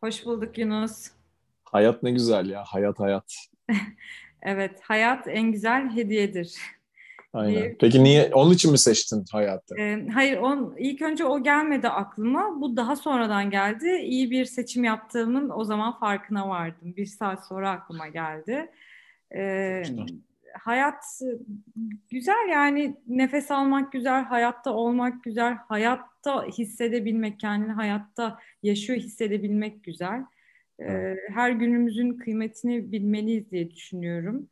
Hoş bulduk Yunus. Hayat ne güzel ya. Hayat hayat. evet, hayat en güzel hediyedir. Aynen. Peki niye onun için mi seçtin hayatı? Ee, hayır, on ilk önce o gelmedi aklıma. Bu daha sonradan geldi. İyi bir seçim yaptığımın o zaman farkına vardım. Bir saat sonra aklıma geldi. Ee, hayat güzel yani nefes almak güzel, hayatta olmak güzel, hayatta hissedebilmek, kendini hayatta yaşıyor hissedebilmek güzel. Ee, her günümüzün kıymetini bilmeliyiz diye düşünüyorum.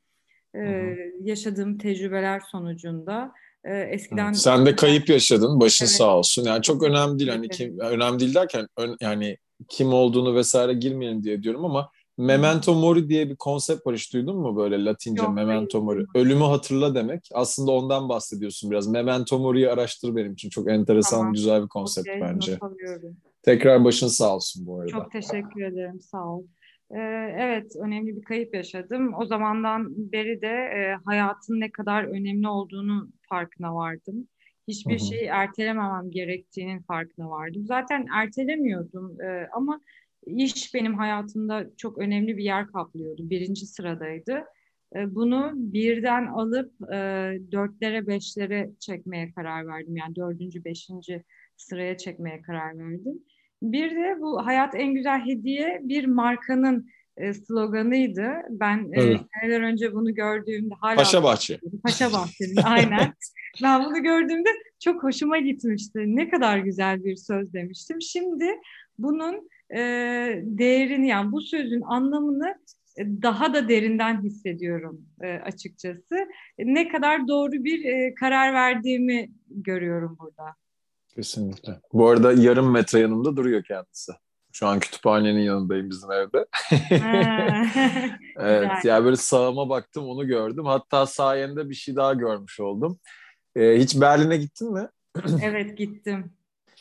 Ee, yaşadığım tecrübeler sonucunda. Ee, eskiden Sen de kayıp yaşadın, başın evet. sağ olsun. Yani çok önemli değil hani kim önemli değil derken yani kim olduğunu vesaire girmeyelim diye diyorum ama Memento Mori diye bir konsept var hiç duydun mu böyle Latince Yok, Memento Mori? Ölümü hatırla demek. Aslında ondan bahsediyorsun biraz. Memento Mori'yi araştır benim için. Çok enteresan, tamam. güzel bir konsept okay, bence. Tekrar başın sağ olsun bu arada. Çok teşekkür ederim, sağ ol. Ee, evet, önemli bir kayıp yaşadım. O zamandan beri de e, hayatın ne kadar önemli olduğunu farkına vardım. Hiçbir Hı-hı. şeyi ertelememem gerektiğinin farkına vardım. Zaten ertelemiyordum e, ama iş benim hayatımda çok önemli bir yer kaplıyordu. Birinci sıradaydı. E, bunu birden alıp e, dörtlere, beşlere çekmeye karar verdim. Yani dördüncü, beşinci sıraya çekmeye karar verdim. Bir de bu hayat en güzel hediye bir markanın e, sloganıydı. Ben evet. seneler önce bunu gördüğümde hala... Paşa Bahçe. Paşa Bahçe'nin aynen. ben bunu gördüğümde çok hoşuma gitmişti. Ne kadar güzel bir söz demiştim. Şimdi bunun e, değerini yani bu sözün anlamını e, daha da derinden hissediyorum e, açıkçası. Ne kadar doğru bir e, karar verdiğimi görüyorum burada. Kesinlikle. Bu arada yarım metre yanımda duruyor kendisi. Şu an kütüphanenin yanındayım bizim evde. evet, Güzel. yani böyle sağıma baktım onu gördüm. Hatta sayende bir şey daha görmüş oldum. Ee, hiç Berlin'e gittin mi? evet gittim.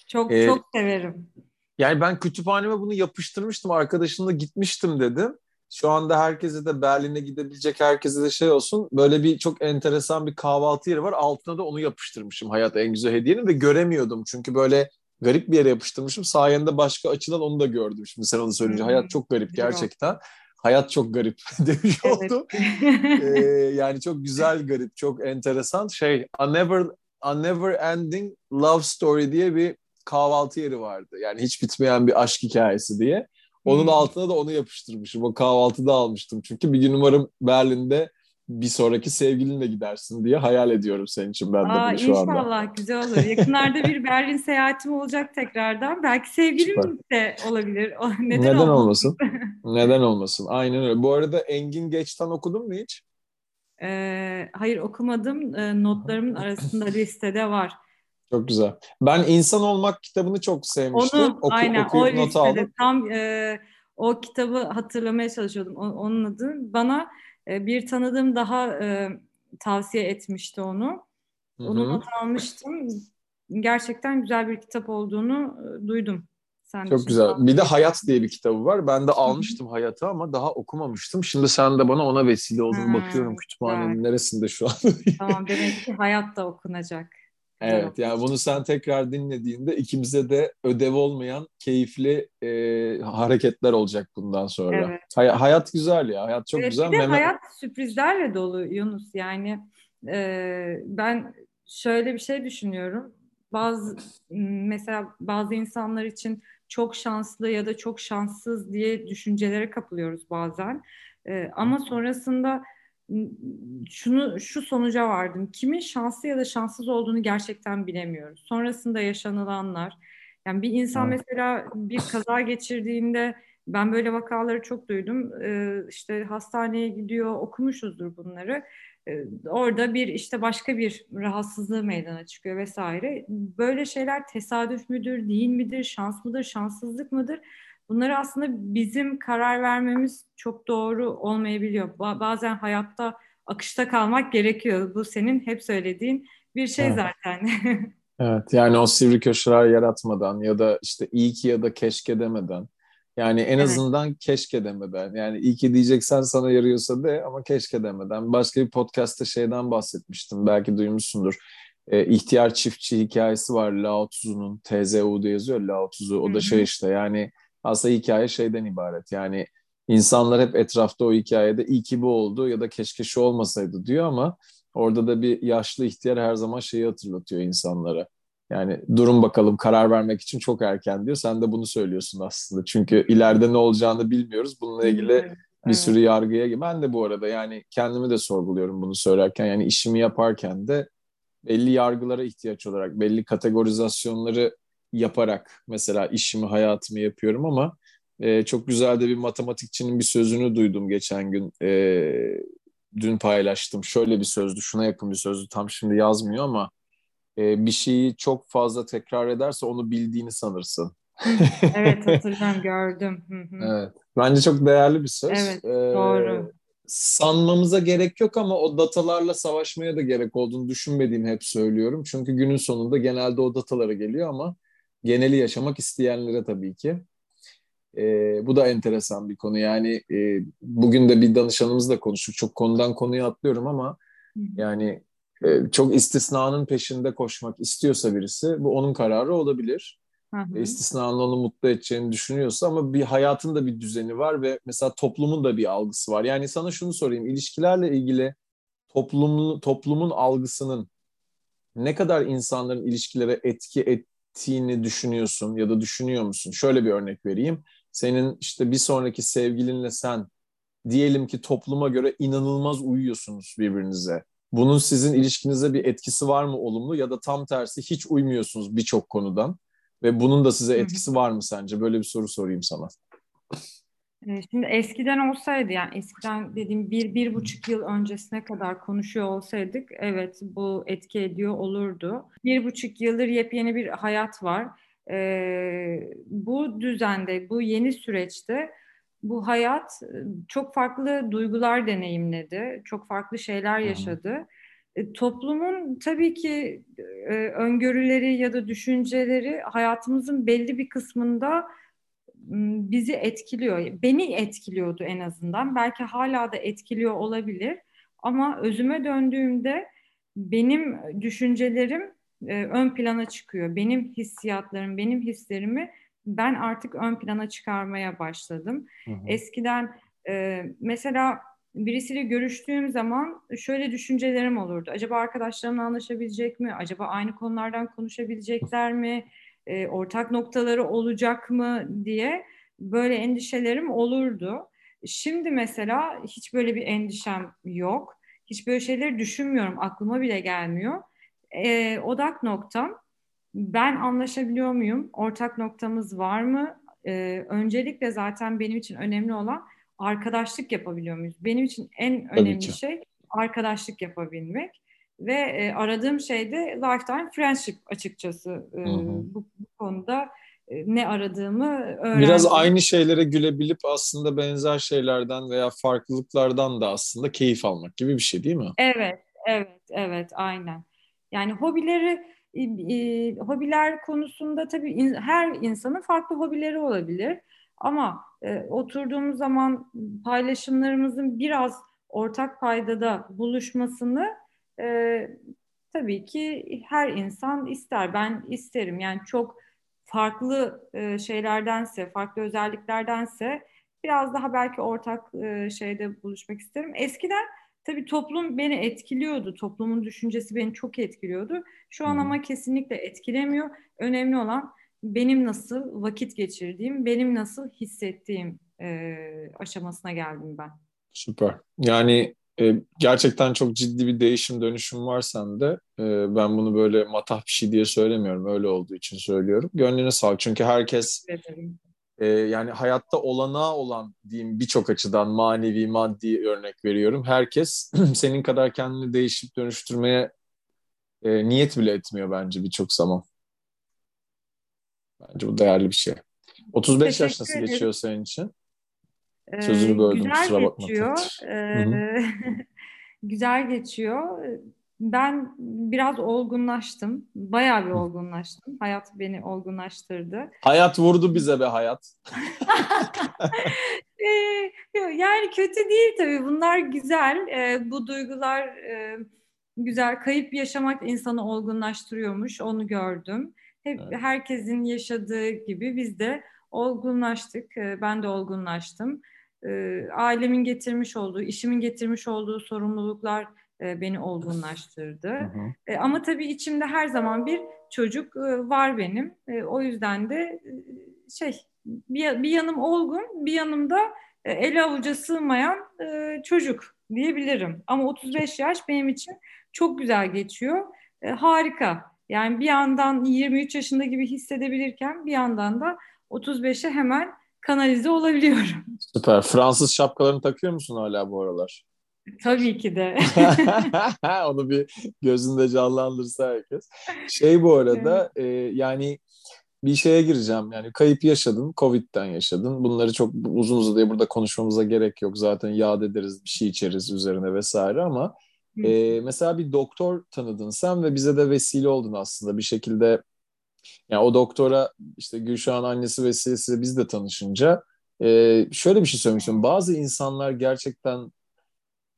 Çok ee, çok severim. Yani ben kütüphaneme bunu yapıştırmıştım. Arkadaşımla gitmiştim dedim. Şu anda herkese de Berlin'e gidebilecek herkese de şey olsun. Böyle bir çok enteresan bir kahvaltı yeri var. Altına da onu yapıştırmışım. Hayat en güzel hediyenin ve göremiyordum. Çünkü böyle garip bir yere yapıştırmışım. Sayende başka açıdan onu da gördüm. Şimdi sen onu söyleyince. Hmm. Hayat çok garip gerçekten. Hayat çok garip demiş evet. oldu. ee, yani çok güzel garip, çok enteresan. Şey, A Never, A Never Ending Love Story diye bir kahvaltı yeri vardı. Yani hiç bitmeyen bir aşk hikayesi diye. Onun hmm. altına da onu yapıştırmışım. O kahvaltıda almıştım. Çünkü bir gün umarım Berlin'de bir sonraki sevgilinle gidersin diye hayal ediyorum senin için ben de Aa, bunu şu anda. İnşallah güzel olur. Yakınlarda bir Berlin seyahatim olacak tekrardan. Belki sevgilim Süper. de olabilir. Neden, Neden olmasın? Neden olmasın? Aynen öyle. Bu arada Engin Geç'ten okudun mu hiç? Ee, hayır okumadım. Ee, notlarımın arasında listede var. Çok güzel. Ben İnsan Olmak kitabını çok sevmiştim. Onu, Oku, aynen, okuyup o not aldım. Tam e, o kitabı hatırlamaya çalışıyordum. O, onun adı. Bana e, bir tanıdığım daha e, tavsiye etmişti onu. Onu Hı-hı. not almıştım. Gerçekten güzel bir kitap olduğunu e, duydum. Sen Çok güzel. Aldın. Bir de Hayat diye bir kitabı var. Ben de almıştım Hayat'ı ama daha okumamıştım. Şimdi sen de bana ona vesile oldun. Bakıyorum kütüphanenin güzel. neresinde şu an. tamam demek ki Hayat da okunacak. Evet yani bunu sen tekrar dinlediğinde ikimize de ödev olmayan keyifli e, hareketler olacak bundan sonra. Evet. Hay- hayat güzel ya hayat çok evet, güzel. Bir de Mehmet... hayat sürprizlerle dolu Yunus yani e, ben şöyle bir şey düşünüyorum. Bazı mesela bazı insanlar için çok şanslı ya da çok şanssız diye düşüncelere kapılıyoruz bazen. E, ama sonrasında şunu şu sonuca vardım. Kimin şanslı ya da şanssız olduğunu gerçekten bilemiyoruz. Sonrasında yaşanılanlar. Yani bir insan mesela bir kaza geçirdiğinde ben böyle vakaları çok duydum. Ee, işte hastaneye gidiyor, okumuşuzdur bunları. Ee, orada bir işte başka bir rahatsızlığı meydana çıkıyor vesaire. Böyle şeyler tesadüf müdür, değil midir, şans mıdır, şanssızlık mıdır? Bunları aslında bizim karar vermemiz çok doğru olmayabiliyor. Bazen hayatta akışta kalmak gerekiyor. Bu senin hep söylediğin bir şey evet. zaten. evet yani o sivri köşeler yaratmadan ya da işte iyi ki ya da keşke demeden yani en evet. azından keşke demeden. Yani iyi ki diyeceksen sana yarıyorsa de ama keşke demeden. Başka bir podcast'ta şeyden bahsetmiştim. Belki duymuşsundur. E, ihtiyar çiftçi hikayesi var Lao Tzu'nun. TZU'da yazıyor Lao Tzu. O da şey işte yani aslında hikaye şeyden ibaret. Yani insanlar hep etrafta o hikayede iyi ki bu oldu ya da keşke şu olmasaydı diyor ama orada da bir yaşlı ihtiyar her zaman şeyi hatırlatıyor insanlara. Yani durum bakalım karar vermek için çok erken diyor. Sen de bunu söylüyorsun aslında. Çünkü ileride ne olacağını bilmiyoruz. Bununla ilgili evet. bir sürü yargıya. Ben de bu arada yani kendimi de sorguluyorum bunu söylerken. Yani işimi yaparken de belli yargılara ihtiyaç olarak, belli kategorizasyonları yaparak mesela işimi, hayatımı yapıyorum ama e, çok güzel de bir matematikçinin bir sözünü duydum geçen gün. E, dün paylaştım. Şöyle bir sözdü, şuna yakın bir sözdü. Tam şimdi yazmıyor ama e, bir şeyi çok fazla tekrar ederse onu bildiğini sanırsın. evet hatırlıyorum gördüm. evet. Bence çok değerli bir söz. Evet ee, doğru. Sanmamıza gerek yok ama o datalarla savaşmaya da gerek olduğunu düşünmediğimi hep söylüyorum. Çünkü günün sonunda genelde o datalara geliyor ama geneli yaşamak isteyenlere tabii ki. Ee, bu da enteresan bir konu. Yani e, bugün de bir danışanımızla konuştuk. Çok konudan konuya atlıyorum ama yani e, çok istisnanın peşinde koşmak istiyorsa birisi bu onun kararı olabilir. Hı hı. İstisnanın onu mutlu edeceğini düşünüyorsa ama bir hayatın da bir düzeni var ve mesela toplumun da bir algısı var. Yani sana şunu sorayım ilişkilerle ilgili toplumun, toplumun algısının ne kadar insanların ilişkilere etki ettiğini düşünüyorsun ya da düşünüyor musun? Şöyle bir örnek vereyim. Senin işte bir sonraki sevgilinle sen diyelim ki topluma göre inanılmaz uyuyorsunuz birbirinize bunun sizin ilişkinize bir etkisi var mı olumlu ya da tam tersi hiç uymuyorsunuz birçok konudan ve bunun da size etkisi var mı sence? Böyle bir soru sorayım sana. Ee, şimdi eskiden olsaydı yani eskiden dediğim bir, bir buçuk yıl öncesine kadar konuşuyor olsaydık evet bu etki ediyor olurdu. Bir buçuk yıldır yepyeni bir hayat var. Ee, bu düzende, bu yeni süreçte bu hayat e, çok farklı duygular deneyimledi, çok farklı şeyler yaşadı. E, toplumun tabii ki e, öngörüleri ya da düşünceleri hayatımızın belli bir kısmında bizi etkiliyor. Beni etkiliyordu en azından. Belki hala da etkiliyor olabilir. Ama özüme döndüğümde benim düşüncelerim ön plana çıkıyor. Benim hissiyatlarım, benim hislerimi ben artık ön plana çıkarmaya başladım. Hı hı. Eskiden e, mesela birisiyle görüştüğüm zaman şöyle düşüncelerim olurdu. Acaba arkadaşlarımla anlaşabilecek mi? Acaba aynı konulardan konuşabilecekler mi? E, ortak noktaları olacak mı diye böyle endişelerim olurdu. Şimdi mesela hiç böyle bir endişem yok. Hiç böyle şeyleri düşünmüyorum. Aklıma bile gelmiyor. E, odak noktam ben anlaşabiliyor muyum? Ortak noktamız var mı? Ee, öncelikle zaten benim için önemli olan arkadaşlık yapabiliyor muyuz? Benim için en önemli şey arkadaşlık yapabilmek ve e, aradığım şey de lifetime friendship açıkçası e, bu, bu konuda e, ne aradığımı öğrendim. Biraz aynı şeylere gülebilip aslında benzer şeylerden veya farklılıklardan da aslında keyif almak gibi bir şey değil mi? Evet, evet, evet, aynen. Yani hobileri e, hobiler konusunda tabii in, her insanın farklı hobileri olabilir. Ama e, oturduğumuz zaman paylaşımlarımızın biraz ortak paydada buluşmasını e, tabii ki her insan ister. Ben isterim. Yani çok farklı e, şeylerdense, farklı özelliklerdense biraz daha belki ortak e, şeyde buluşmak isterim. Eskiden Tabii toplum beni etkiliyordu. Toplumun düşüncesi beni çok etkiliyordu. Şu an ama kesinlikle etkilemiyor. Önemli olan benim nasıl vakit geçirdiğim, benim nasıl hissettiğim e, aşamasına geldim ben. Süper. Yani e, gerçekten çok ciddi bir değişim dönüşüm var sende. E, ben bunu böyle matah bir şey diye söylemiyorum. Öyle olduğu için söylüyorum. Gönlüne sağlık. Çünkü herkes e, yani hayatta olanağı olan diyeyim birçok açıdan manevi, maddi örnek veriyorum. Herkes senin kadar kendini değişip dönüştürmeye e, niyet bile etmiyor bence birçok zaman. Bence bu değerli bir şey. 35 yaş nasıl Teşekkür geçiyor senin için? Ee, Sözünü böldüm, güzel kusura bakma. geçiyor. Ee, güzel geçiyor. Ben biraz olgunlaştım. Bayağı bir olgunlaştım. Hayat beni olgunlaştırdı. Hayat vurdu bize be hayat. Ee, yani kötü değil tabii. Bunlar güzel. Ee, bu duygular e, güzel. Kayıp yaşamak insanı olgunlaştırıyormuş. Onu gördüm. Hep Evet. herkesin yaşadığı gibi biz de olgunlaştık. Ee, ben de olgunlaştım. Ailemin getirmiş olduğu, işimin getirmiş olduğu sorumluluklar e, beni olgunlaştırdı. Hı hı. E, ama tabii içimde her zaman bir çocuk e, var benim. E, o yüzden de e, şey bir, bir yanım olgun, bir yanım da e, ele avuca sığmayan e, çocuk diyebilirim. Ama 35 yaş benim için çok güzel geçiyor. E, harika. Yani bir yandan 23 yaşında gibi hissedebilirken bir yandan da 35'e hemen kanalize olabiliyorum. Süper. Fransız şapkalarını takıyor musun hala bu aralar? Tabii ki de. Onu bir gözünde canlandırsa herkes. Şey bu arada e, yani bir şeye gireceğim. Yani kayıp yaşadın, Covid'den yaşadın. Bunları çok uzun uzadıya burada konuşmamıza gerek yok. Zaten yad ederiz, bir şey içeriz üzerine vesaire ama e, mesela bir doktor tanıdın sen ve bize de vesile oldun aslında bir şekilde. Yani o doktora işte Gülşah'ın annesi vesilesiyle biz de tanışınca e, şöyle bir şey söylemek istiyorum. Bazı insanlar gerçekten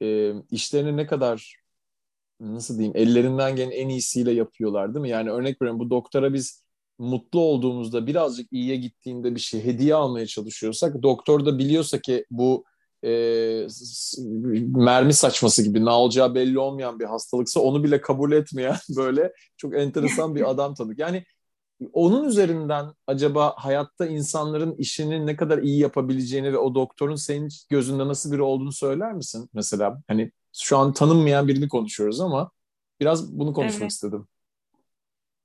e, işlerini ne kadar nasıl diyeyim ellerinden gelen en iyisiyle yapıyorlar değil mi? Yani örnek veriyorum bu doktora biz mutlu olduğumuzda birazcık iyiye gittiğinde bir şey hediye almaya çalışıyorsak doktor da biliyorsa ki bu e, mermi saçması gibi ne olacağı belli olmayan bir hastalıksa onu bile kabul etmeyen böyle çok enteresan bir adam tanıdık. Yani onun üzerinden acaba hayatta insanların işini ne kadar iyi yapabileceğini ve o doktorun senin gözünde nasıl biri olduğunu söyler misin? Mesela hani şu an tanınmayan birini konuşuyoruz ama biraz bunu konuşmak Evet. istedim.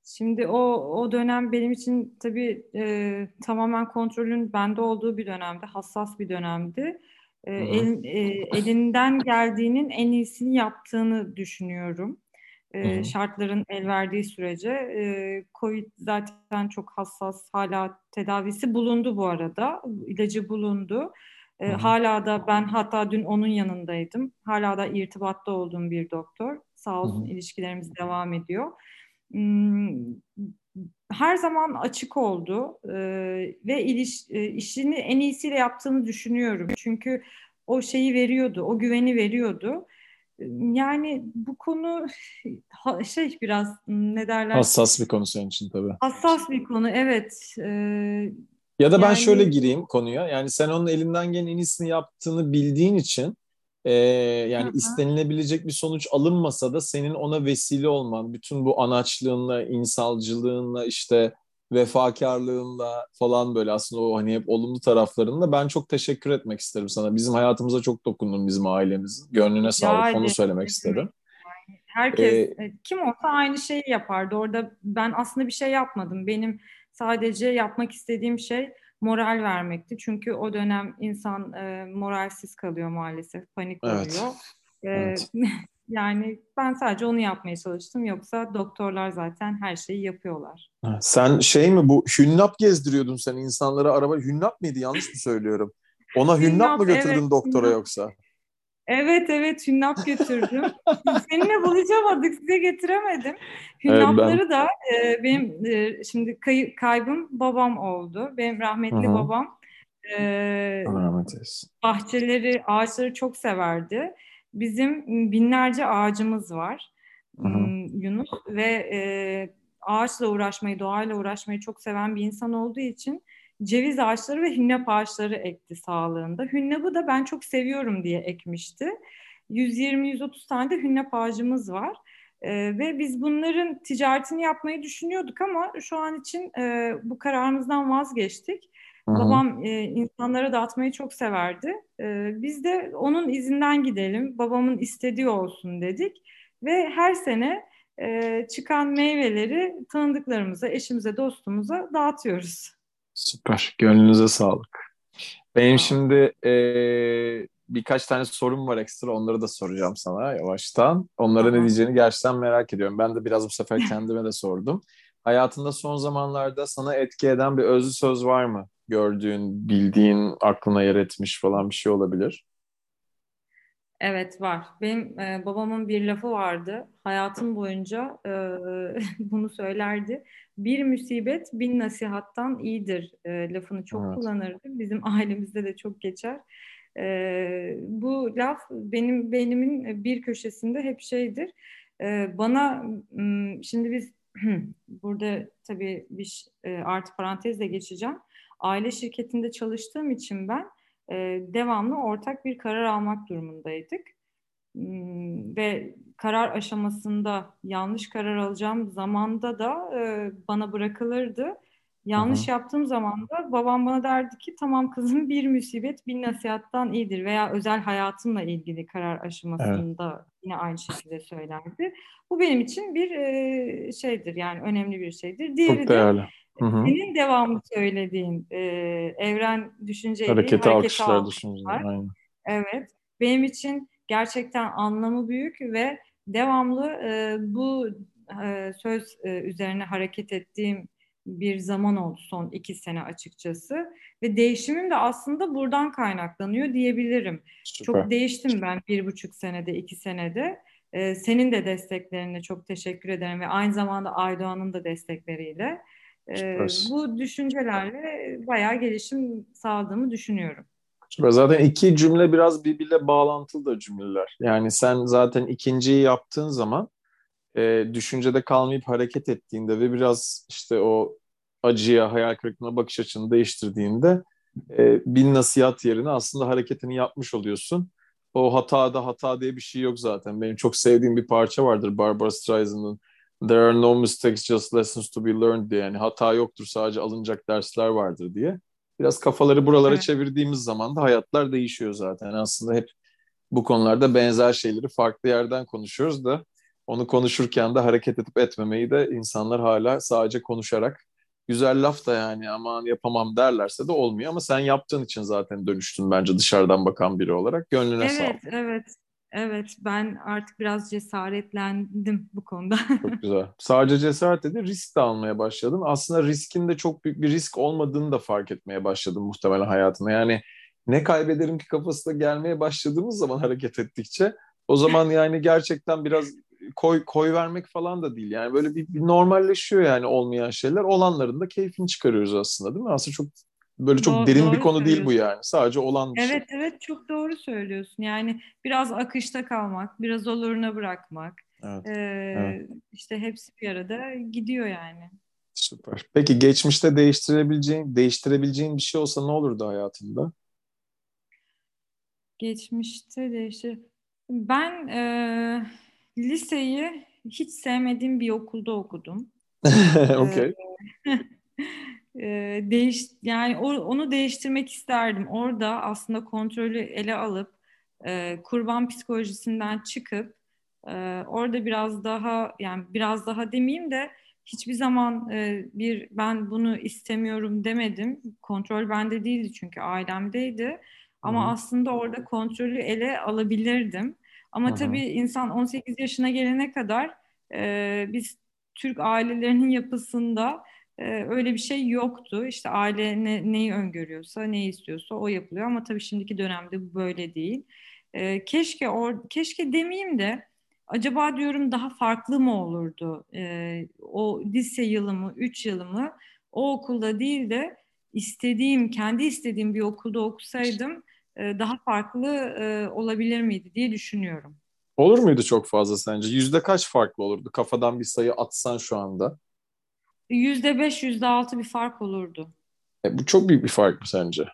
Şimdi o o dönem benim için tabii e, tamamen kontrolün bende olduğu bir dönemdi, hassas bir dönemdi. E, elin- e, elinden geldiğinin en iyisini yaptığını düşünüyorum. E, Hı hı. şartların el verdiği sürece. E, Covid zaten çok hassas, hala tedavisi bulundu bu arada, ilacı bulundu. E, Hı hı. hala da ben hatta dün onun yanındaydım. Hala da irtibatta olduğum bir doktor. Sağ olsun Hı hı. ilişkilerimiz devam ediyor. Her zaman açık oldu e, ve iliş, e, işini en iyisiyle yaptığını düşünüyorum. Çünkü o şeyi veriyordu, o güveni veriyordu. Yani bu konu şey biraz ne derler Hassas bir konu senin için tabii. hassas bir konu evet. E, Ya da ben Yani- şöyle gireyim konuya. Yani sen onun elinden gelen en iyisini yaptığını bildiğin için e, yani Hı hı. istenilebilecek bir sonuç alınmasa da senin ona vesile olman, bütün bu anaçlığınla, insancılığınla, işte vefakarlığınla falan böyle aslında o hani hep olumlu taraflarınla ben çok teşekkür etmek isterim sana. Bizim hayatımıza çok dokundun bizim ailemizin. Gönlüne sağlık. Onu ederim. söylemek isterim. Herkes Ee, e, kim olsa aynı şeyi yapardı. Orada ben aslında bir şey yapmadım. Benim sadece yapmak istediğim şey moral vermekti. Çünkü o dönem insan e, moralsiz kalıyor maalesef, panik oluyor. E, Evet. yani ben sadece onu yapmaya çalıştım. Yoksa doktorlar zaten her şeyi yapıyorlar. Sen şey mi bu hünnap gezdiriyordun sen insanlara araba hünnap mıydı yanlış mı söylüyorum? Ona hünnap, Hünnap, mı götürdün evet, doktora hünnap. yoksa? Evet evet hünnap götürdüm. Seninle buluşamadık, size getiremedim. Evet, Hünnapları da e, benim e, şimdi kay- kaybım babam oldu. Benim rahmetli Hı hı. babam e, bahçeleri, ağaçları çok severdi. Bizim binlerce ağacımız var Hı hı. Yunus ve e, ağaçla uğraşmayı, doğayla uğraşmayı çok seven bir insan olduğu için ceviz ağaçları ve hünnap ağaçları ekti sağlığında. Hünnapı da ben çok seviyorum diye ekmişti. 120-130 tane de hünnap ağacımız var. E, ve biz bunların ticaretini yapmayı düşünüyorduk ama şu an için e, bu kararımızdan vazgeçtik. Hı hı. Babam e, insanlara dağıtmayı çok severdi. E, biz de onun izinden gidelim, babamın istediği olsun dedik. Ve her sene e, çıkan meyveleri tanıdıklarımıza, eşimize, dostumuza dağıtıyoruz. Süper. Gönlünüze sağlık. Benim şimdi e, birkaç tane sorum var ekstra. Onları da soracağım sana yavaştan. Onlara ne diyeceğini gerçekten merak ediyorum. Ben de biraz bu sefer kendime de sordum. Hayatında son zamanlarda sana etki eden bir özlü söz var mı? Gördüğün, bildiğin, aklına yer etmiş falan bir şey olabilir. Evet var. Benim e, babamın bir lafı vardı. Hayatım boyunca e, bunu söylerdi. Bir musibet bin nasihattan iyidir e, lafını çok evet. kullanırdı. Bizim ailemizde de çok geçer. E, bu laf benim beynimin bir köşesinde hep şeydir. E, bana şimdi biz burada tabii bir e, artı parantezle geçeceğim. Aile şirketinde çalıştığım için ben e, devamlı ortak bir karar almak durumundaydık. Hmm, ve karar aşamasında yanlış karar alacağım zamanda da e, bana bırakılırdı. Yanlış Hı-hı. yaptığım zaman da babam bana derdi ki tamam kızım bir musibet bir nasihattan iyidir veya özel hayatımla ilgili karar aşamasında. Yine aynı şekilde söylerdi. Bu benim için bir e, şeydir yani önemli bir şeydir. Diğeri Çok değerli. de senin devamlı söylediğin e, evren düşünceyi hareketi alkışlar düşünceler. Evet. Benim için gerçekten anlamı büyük ve devamlı e, bu e, söz e, üzerine hareket ettiğim bir zaman oldu son iki sene açıkçası. Ve değişimim de aslında buradan kaynaklanıyor diyebilirim. Süper. Çok değiştim ben bir buçuk senede, iki senede. Ee, senin de desteklerine çok teşekkür ederim ve aynı zamanda Aydoğan'ın da destekleriyle. Ee, bu düşüncelerle bayağı gelişim sağladığımı düşünüyorum. Süper. Zaten iki cümle biraz birbiriyle bağlantılı da cümleler. Yani sen zaten ikinciyi yaptığın zaman e, düşüncede kalmayıp hareket ettiğinde ve biraz işte o acıya, hayal kırıklığına bakış açını değiştirdiğinde e, bir nasihat yerine aslında hareketini yapmış oluyorsun. O hatada hata diye bir şey yok zaten. Benim çok sevdiğim bir parça vardır Barbara Streisand'ın There are no mistakes, just lessons to be learned diye. Yani hata yoktur, sadece alınacak dersler vardır diye. Biraz kafaları buralara evet. çevirdiğimiz zaman da hayatlar değişiyor zaten. Aslında hep bu konularda benzer şeyleri farklı yerden konuşuyoruz da onu konuşurken de hareket edip etmemeyi de insanlar hala sadece konuşarak güzel laf da yani aman yapamam derlerse de olmuyor ama sen yaptığın için zaten dönüştün bence dışarıdan bakan biri olarak. Gönlüne evet, sağlık. Evet, evet. Evet, ben artık biraz cesaretlendim bu konuda. Çok güzel. Sadece cesaret dedi, risk de almaya başladın. Aslında riskin de çok büyük bir risk olmadığını da fark etmeye başladın muhtemelen hayatına. Yani ne kaybederim ki kafasına gelmeye başladığımız zaman hareket ettikçe o zaman yani gerçekten biraz koy koy vermek falan da değil. Yani böyle bir, bir normalleşiyor yani olmayan şeyler. Olanların da keyfini çıkarıyoruz aslında değil mi? Aslında çok böyle çok doğru, derin doğru bir konu değil bu yani. Sadece olan bir evet, şey. Evet evet çok doğru söylüyorsun. Yani biraz akışta kalmak, biraz oluruna bırakmak. Evet, ee, evet. İşte hepsi bir arada gidiyor yani. Süper. Peki geçmişte değiştirebileceğin, değiştirebileceğin bir şey olsa ne olurdu hayatında? Geçmişte değiştir. Ben e, liseyi hiç sevmediğim bir okulda okudum. okay. e, değiş yani o, onu değiştirmek isterdim. Orada aslında kontrolü ele alıp e, kurban psikolojisinden çıkıp e, orada biraz daha yani biraz daha demeyeyim de hiçbir zaman e, bir ben bunu istemiyorum demedim. Kontrol bende değildi çünkü ailemdeydi. Ama Hı-hı. aslında orada kontrolü ele alabilirdim. Ama Hı-hı. tabii insan 18 yaşına gelene kadar e, biz Türk ailelerinin yapısında e, öyle bir şey yoktu. İşte aile ne, neyi öngörüyorsa, neyi istiyorsa o yapılıyor. Ama tabii şimdiki dönemde bu böyle değil. E, keşke or, keşke demeyeyim de acaba diyorum daha farklı mı olurdu? E, o lise yılımı, 3 yılımı o okulda değil de istediğim, kendi istediğim bir okulda okusaydım daha farklı e, olabilir miydi diye düşünüyorum. Olur muydu çok fazla sence? Yüzde kaç farklı olurdu? Kafadan bir sayı atsan şu anda. Yüzde beş, yüzde altı bir fark olurdu. E, bu çok büyük bir fark mı sence?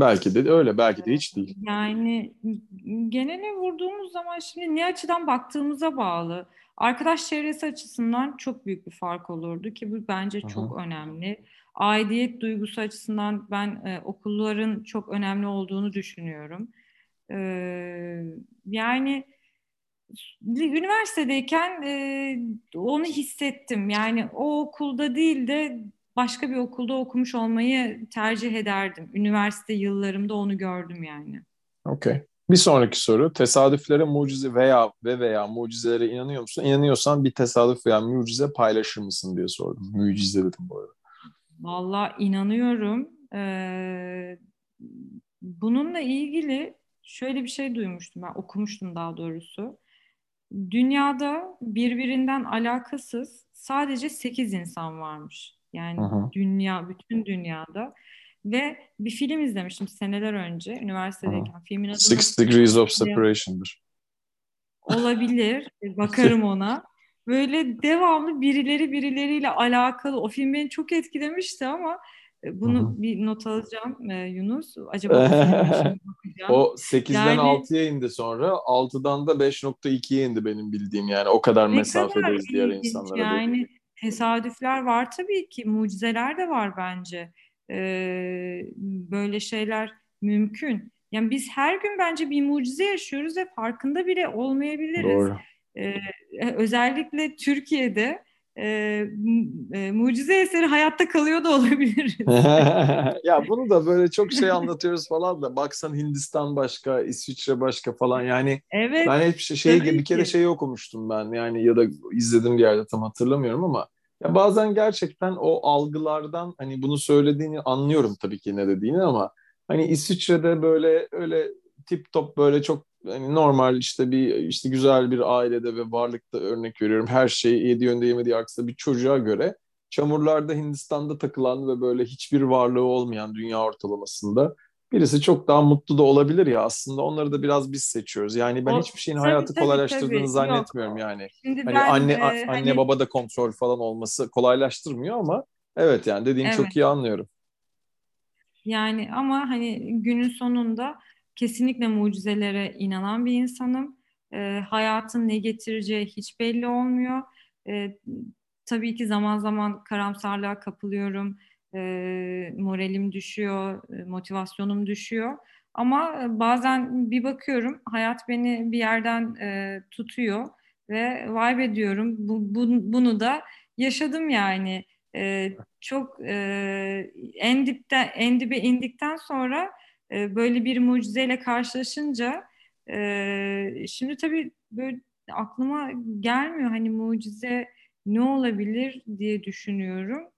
Belki de öyle, belki de hiç değil. Yani genele vurduğumuz zaman şimdi ne açıdan baktığımıza bağlı. Arkadaş çevresi açısından çok büyük bir fark olurdu ki bu bence çok önemli. Aidiyet duygusu açısından ben e, okulların çok önemli olduğunu düşünüyorum. E, yani üniversitedeyken e, onu hissettim. Yani o okulda değil de başka bir okulda okumuş olmayı tercih ederdim. Üniversite yıllarımda onu gördüm yani. Okey. Bir sonraki soru. Tesadüflere mucize veya ve veya mucizelere inanıyor musun? İnanıyorsan bir tesadüf veya mucize paylaşır mısın diye sordum. Mucize dedim bu arada. Valla inanıyorum. Ee, bununla ilgili şöyle bir şey duymuştum ben okumuştum daha doğrusu. Dünyada birbirinden alakasız sadece 8 insan varmış. Yani hı. dünya, bütün dünyada. Ve bir film izlemiştim seneler önce üniversitedeyken. Filmin adını Six Degrees of Separation'dır. olabilir. Bakarım ona. Böyle devamlı birileri birileriyle alakalı. O film beni çok etkilemişti ama e, bunu Hı hı. bir not alacağım e, Yunus. Acaba o filme şimdi bakacağım. O 8'den Yani- 6'ya indi sonra. 6'dan da 5.2'ye indi benim bildiğim yani. O kadar mesafedeyiz diğer insanlara. Yani tesadüfler var tabii ki, mucizeler de var bence. Ee, böyle şeyler mümkün. Yani biz her gün bence bir mucize yaşıyoruz ve farkında bile olmayabiliriz. Doğru. Ee, özellikle Türkiye'de e, e, mucize eseri hayatta kalıyor da olabiliriz. ya bunu da böyle çok şey anlatıyoruz falan da baksan Hindistan başka, İsviçre başka falan yani Evet, ben hep şey, şey bir kere ki. şeyi okumuştum ben yani ya da izledim bir yerde tam hatırlamıyorum ama ya bazen gerçekten o algılardan hani bunu söylediğini anlıyorum tabii ki ne dediğini ama hani İsviçre'de böyle öyle tip top böyle çok hani normal işte bir işte güzel bir ailede ve varlıkta örnek veriyorum her şey yedi yönde yemediği aksında bir çocuğa göre çamurlarda Hindistan'da takılan ve böyle hiçbir varlığı olmayan dünya ortalamasında birisi çok daha mutlu da olabilir ya aslında onları da biraz biz seçiyoruz. Yani ben O- hiçbir şeyin tabii, hayatı tabii, kolaylaştırdığını tabii. Yok. zannetmiyorum yani. Şimdi Hani ben anne e, anne hani- baba da kontrol falan olması kolaylaştırmıyor ama evet yani dediğin Evet. çok iyi anlıyorum. Yani ama hani günün sonunda kesinlikle mucizelere inanan bir insanım. Ee, hayatın ne getireceği hiç belli olmuyor. Ee, tabii ki zaman zaman karamsarlığa kapılıyorum. Ee, moralim düşüyor, e, motivasyonum düşüyor. Ama e, bazen bir bakıyorum hayat beni bir yerden e, tutuyor ve vay be diyorum bu, bu- bunu da yaşadım yani. Ee, çok e, en dipten en dibe indikten sonra e, böyle bir mucizeyle karşılaşınca e, şimdi tabii böyle aklıma gelmiyor hani mucize ne olabilir diye düşünüyorum.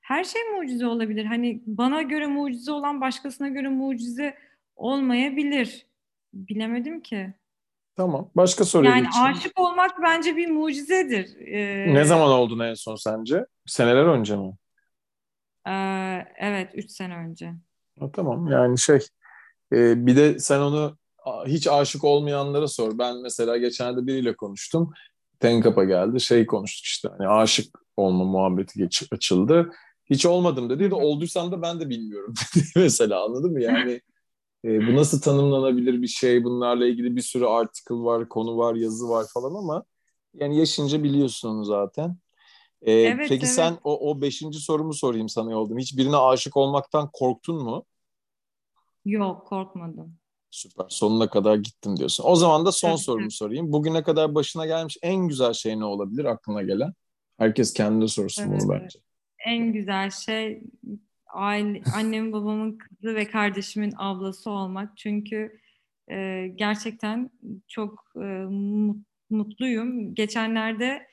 Her şey mucize olabilir. Hani bana göre mucize olan başkasına göre mucize olmayabilir. Bilemedim ki. Tamam. Başka soruya Yani geçelim. aşık olmak bence bir mucizedir. Ee, Ne zaman oldun en son sence? Seneler önce mi? e, evet, üç sene önce. Ha, tamam yani şey e, bir de sen onu hiç aşık olmayanlara sor. Ben mesela geçenlerde biriyle konuştum. Tenkap'a geldi. Şey konuştuk işte hani aşık olma muhabbeti geç, açıldı. Hiç olmadım dedi de olduysam da ben de bilmiyorum dedi mesela anladın mı? Yani e, bu nasıl tanımlanabilir bir şey? Bunlarla ilgili bir sürü article var, konu var, yazı var falan ama yani yaşınca biliyorsun onu zaten. E, Evet, peki evet. sen o, o beşinci sorumu sorayım sana yoldan. Hiç birine aşık olmaktan korktun mu? Yok, korkmadım. Süper. Sonuna kadar gittim diyorsun. O zaman da son Tabii, sorumu tabii. sorayım. Bugüne kadar başına gelmiş en güzel şey ne olabilir aklına gelen? Herkes kendine sorsun bunu Evet. bence. En güzel şey aile, annemin babamın kızı ve kardeşimin ablası olmak. Çünkü e, gerçekten çok e, mu- mutluyum. Geçenlerde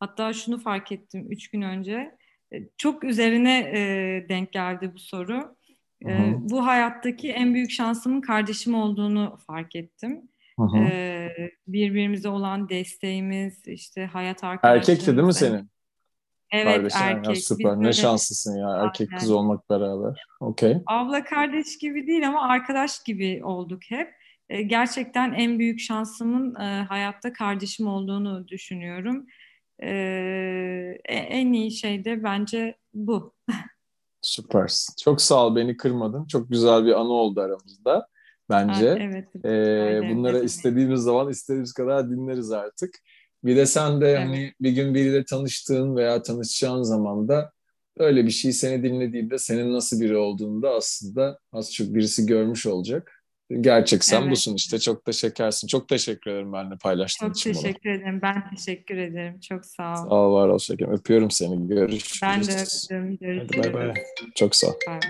hatta şunu fark ettim üç gün önce. E, çok üzerine e, denk geldi bu soru. E, Hı hı. bu hayattaki en büyük şansımın kardeşim olduğunu fark ettim. Hı hı. Birbirimize olan desteğimiz, işte hayat arkadaşlığımız. Erkekti değil mi senin? Evet Kardeşin. Ya erkek. süper. Biz Ne böyle şanslısın ya. Erkek Aynen. kız olmak beraber. Okey. abla kardeş gibi değil ama arkadaş gibi olduk hep. Gerçekten en büyük şansımın hayatta kardeşim olduğunu düşünüyorum. E- en iyi şey de bence bu. Süpersin. Çok sağ ol beni kırmadın. Çok güzel bir anı oldu aramızda bence. Ha, evet. Ee, bunları Evet. istediğimiz zaman istediğimiz kadar dinleriz artık. Bir de sen de Evet. hani bir gün biriyle tanıştığın veya tanışacağın zaman da öyle bir şey seni dinlediğinde senin nasıl biri olduğunu da aslında az çok birisi görmüş olacak. Gerçek sen Evet. busun işte. Çok da şekersin. Çok teşekkür ederim benimle paylaştığın Çok için bunu. teşekkür ederim. Ben teşekkür ederim. Çok sağ ol. Sağ ol var ol şekerim. Öpüyorum seni. Görüşürüz. Ben de öptüm. Hadi Görüşürüz. bay bay. Çok sağ ol. Bay.